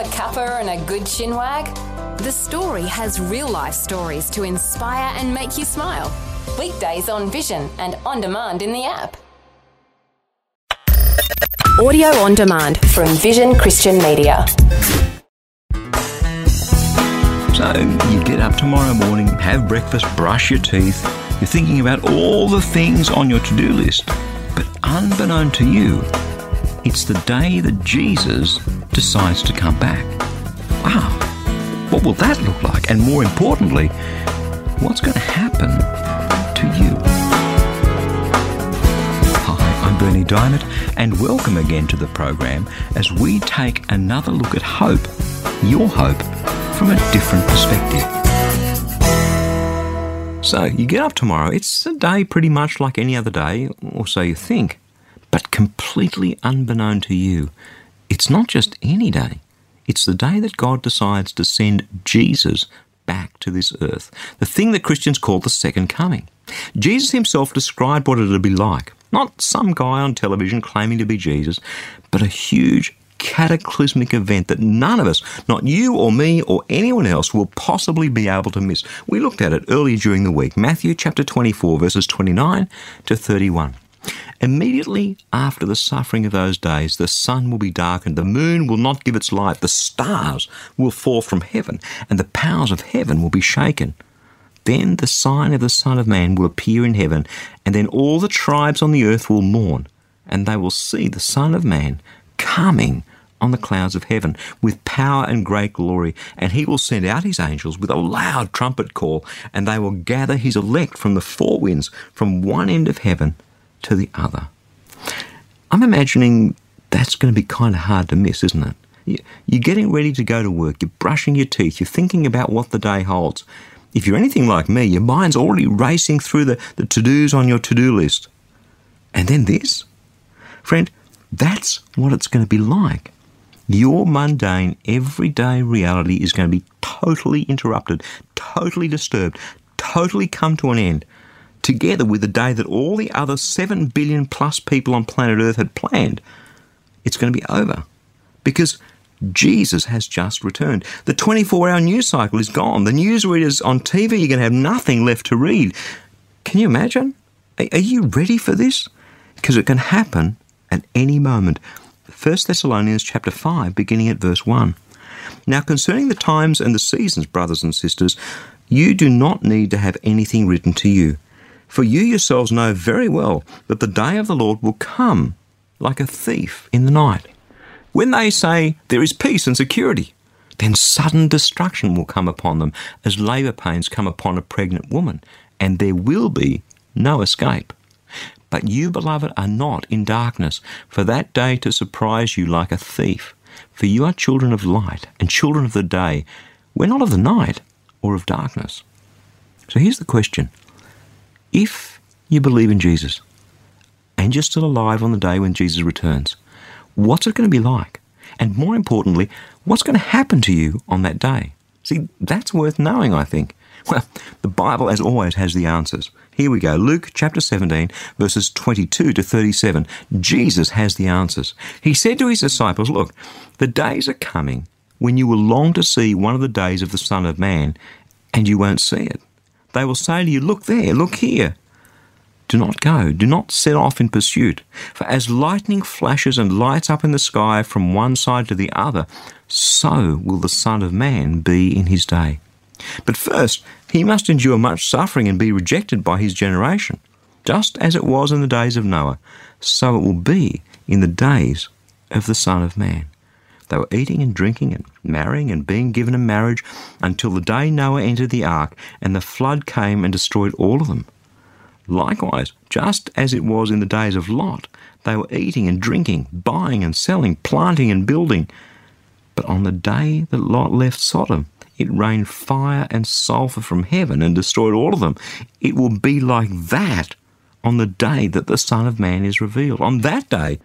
a cuppa and a good chinwag? The story has real life stories to inspire and make you smile. Weekdays on Vision and on demand in the app. Audio on demand from Vision Christian Media. So you get up tomorrow morning, have breakfast, brush your teeth. You're thinking about all the things on your to do list. But unbeknown to you, it's the day that Jesus decides to come back. Wow, what will that look like? And more importantly, what's going to happen to you? Hi, I'm Berni Dymet, and welcome again to the program as we take another look at hope, your hope, from a different perspective. So, you get up tomorrow, it's a day pretty much like any other day, or so you think. But completely unbeknown to you, it's not just any day. It's the day that God decides to send Jesus back to this earth, the thing that Christians call the second coming. Jesus himself described what it would be like. Not some guy on television claiming to be Jesus, but a huge cataclysmic event that none of us, not you or me or anyone else, will possibly be able to miss. We looked at it earlier during the week, Matthew chapter 24, verses 29 to 31. Immediately after the suffering of those days, the sun will be darkened, the moon will not give its light, the stars will fall from heaven, and the powers of heaven will be shaken. Then the sign of the Son of Man will appear in heaven, and then all the tribes on the earth will mourn, and they will see the Son of Man coming on the clouds of heaven with power and great glory, and he will send out his angels with a loud trumpet call, and they will gather his elect from the four winds, from one end of heaven to the other. I'm imagining that's going to be kind of hard to miss, isn't it? You're getting ready to go to work, you're brushing your teeth, you're thinking about what the day holds. If you're anything like me, your mind's already racing through the, the to dos on your to do list. And then this? Friend, that's what it's going to be like. Your mundane, everyday reality is going to be totally interrupted, totally disturbed, totally come to an end together with the day that all the other 7 billion plus people on planet Earth had planned, it's going to be over. Because Jesus has just returned. The 24 hour news cycle is gone. The newsreaders on TV, you're going to have nothing left to read. Can you imagine? Are you ready for this? Because it can happen at any moment. 1 Thessalonians chapter 5, beginning at verse 1. Now, concerning the times and the seasons, brothers and sisters, you do not need to have anything written to you for you yourselves know very well that the day of the Lord will come like a thief in the night. When they say there is peace and security, then sudden destruction will come upon them as labour pains come upon a pregnant woman, and there will be no escape. But you, beloved, are not in darkness, for that day to surprise you like a thief. For you are children of light and children of the day. We're not of the night or of darkness. So here's the question if you believe in Jesus and you're still alive on the day when Jesus returns, what's it going to be like? And more importantly, what's going to happen to you on that day? See, that's worth knowing, I think. Well, the Bible, as always, has the answers. Here we go Luke chapter 17, verses 22 to 37. Jesus has the answers. He said to his disciples, Look, the days are coming when you will long to see one of the days of the Son of Man, and you won't see it. They will say to you, Look there, look here. Do not go, do not set off in pursuit. For as lightning flashes and lights up in the sky from one side to the other, so will the Son of Man be in his day. But first, he must endure much suffering and be rejected by his generation. Just as it was in the days of Noah, so it will be in the days of the Son of Man. They were eating and drinking and marrying and being given in marriage until the day Noah entered the ark and the flood came and destroyed all of them. Likewise, just as it was in the days of Lot, they were eating and drinking, buying and selling, planting and building. But on the day that Lot left Sodom, it rained fire and sulphur from heaven and destroyed all of them. It will be like that on the day that the Son of Man is revealed. On that day,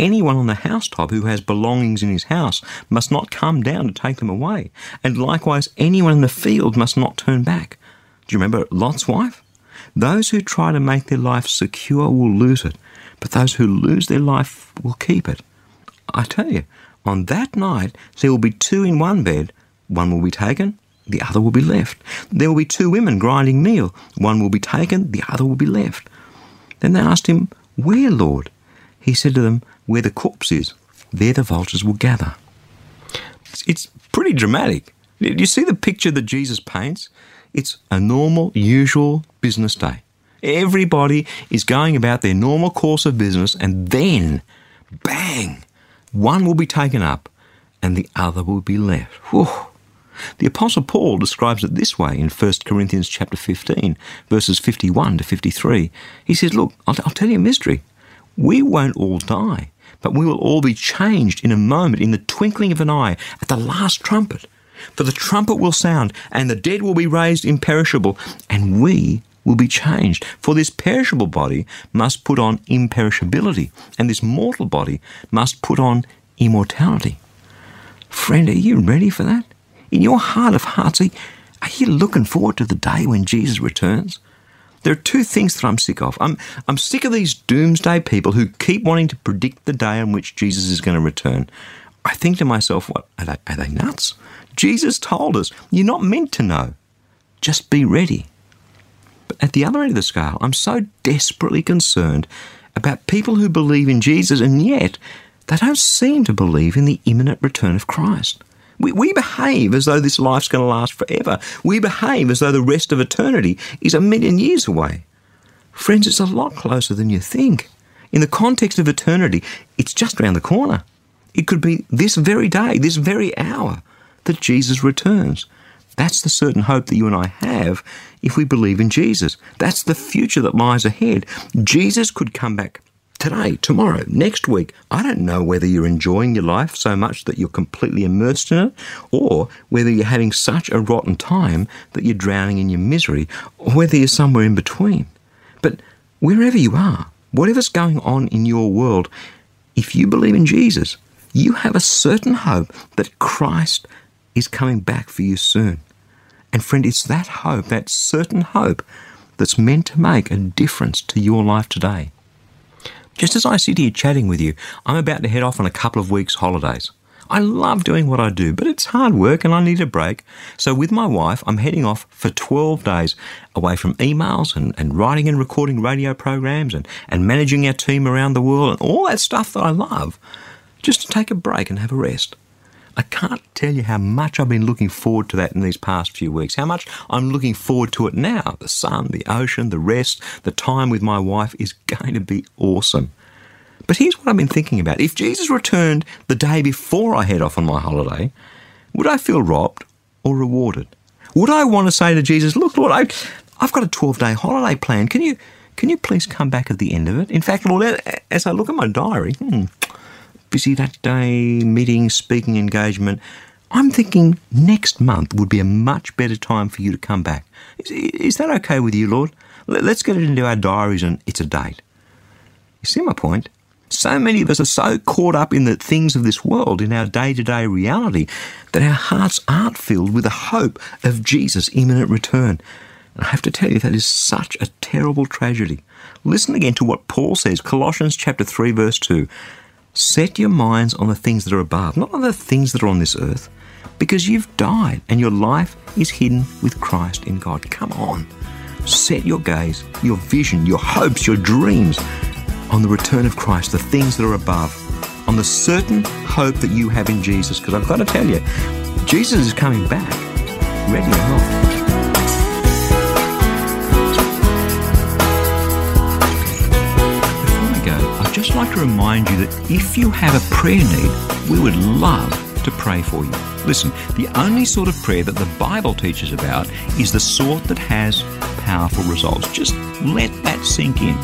Anyone on the housetop who has belongings in his house must not come down to take them away. And likewise, anyone in the field must not turn back. Do you remember Lot's wife? Those who try to make their life secure will lose it, but those who lose their life will keep it. I tell you, On that night, there will be two in one bed. One will be taken, the other will be left. There will be two women grinding meal. One will be taken, the other will be left. Then they asked him, Where, Lord? He said to them, Where the corpse is, there the vultures will gather. It's pretty dramatic. You see the picture that Jesus paints? It's a normal, usual business day. Everybody is going about their normal course of business, and then, bang, one will be taken up and the other will be left. Whew. The apostle Paul describes it this way in 1 Corinthians chapter 15 verses 51 to 53. He says, "Look, I'll, I'll tell you a mystery. We won't all die, but we will all be changed in a moment in the twinkling of an eye at the last trumpet. For the trumpet will sound and the dead will be raised imperishable and we will be changed. For this perishable body must put on imperishability, and this mortal body must put on immortality. Friend, are you ready for that? In your heart of hearts, are you looking forward to the day when Jesus returns? There are two things that I'm sick of. I'm, I'm sick of these doomsday people who keep wanting to predict the day on which Jesus is going to return. I think to myself, what, are they, are they nuts? Jesus told us, you're not meant to know. Just be ready. But at the other end of the scale, I'm so desperately concerned about people who believe in Jesus and yet they don't seem to believe in the imminent return of Christ. We, we behave as though this life's going to last forever. We behave as though the rest of eternity is a million years away. Friends, it's a lot closer than you think. In the context of eternity, it's just around the corner. It could be this very day, this very hour, that Jesus returns. That's the certain hope that you and I have if we believe in Jesus. That's the future that lies ahead. Jesus could come back today, tomorrow, next week. I don't know whether you're enjoying your life so much that you're completely immersed in it, or whether you're having such a rotten time that you're drowning in your misery, or whether you're somewhere in between. But wherever you are, whatever's going on in your world, if you believe in Jesus, you have a certain hope that Christ is coming back for you soon. And friend, it's that hope, that certain hope, that's meant to make a difference to your life today. Just as I sit here chatting with you, I'm about to head off on a couple of weeks' holidays. I love doing what I do, but it's hard work and I need a break. So, with my wife, I'm heading off for 12 days away from emails and, and writing and recording radio programs and, and managing our team around the world and all that stuff that I love, just to take a break and have a rest. I can't tell you how much I've been looking forward to that in these past few weeks, how much I'm looking forward to it now. The sun, the ocean, the rest, the time with my wife is going to be awesome. But here's what I've been thinking about. If Jesus returned the day before I head off on my holiday, would I feel robbed or rewarded? Would I want to say to Jesus, look, Lord, I, I've got a 12 day holiday plan. Can you, can you please come back at the end of it? In fact, Lord, as I look at my diary, hmm, busy that day, meeting, speaking engagement. I'm thinking next month would be a much better time for you to come back. Is, is that okay with you, Lord? Let's get it into our diaries and it's a date. You see my point? So many of us are so caught up in the things of this world, in our day to day reality, that our hearts aren't filled with the hope of Jesus' imminent return. And I have to tell you, that is such a terrible tragedy. Listen again to what Paul says, Colossians chapter 3, verse 2. Set your minds on the things that are above, not on the things that are on this earth, because you've died and your life is hidden with Christ in God. Come on. Set your gaze, your vision, your hopes, your dreams on the return of Christ, the things that are above, on the certain hope that you have in Jesus. Because I've got to tell you, Jesus is coming back, ready or not. Just like to remind you that if you have a prayer need, we would love to pray for you. Listen, the only sort of prayer that the Bible teaches about is the sort that has powerful results. Just let that sink in.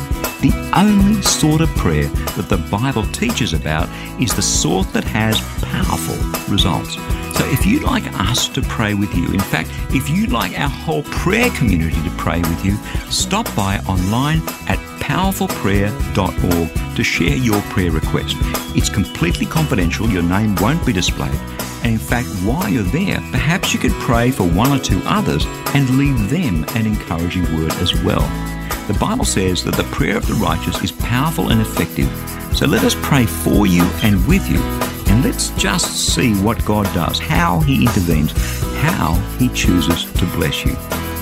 The only sort of prayer that the Bible teaches about is the sort that has powerful results. So if you'd like us to pray with you, in fact, if you'd like our whole prayer community to pray with you, stop by online at powerfulprayer.org to share your prayer request. It's completely confidential, your name won't be displayed. And in fact, while you're there, perhaps you could pray for one or two others and leave them an encouraging word as well. The Bible says that the prayer of the righteous is powerful and effective. So let us pray for you and with you and let's just see what God does, how He intervenes, how He chooses to bless you.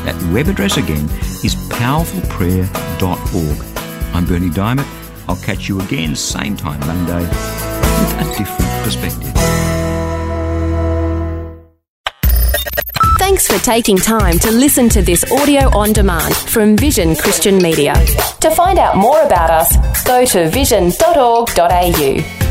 That web address again is powerfulprayer.org. I'm Berni Dymet. I'll catch you again same time Monday with a different perspective. Thanks for taking time to listen to this audio on demand from Vision Christian Media. To find out more about us, go to vision.org.au.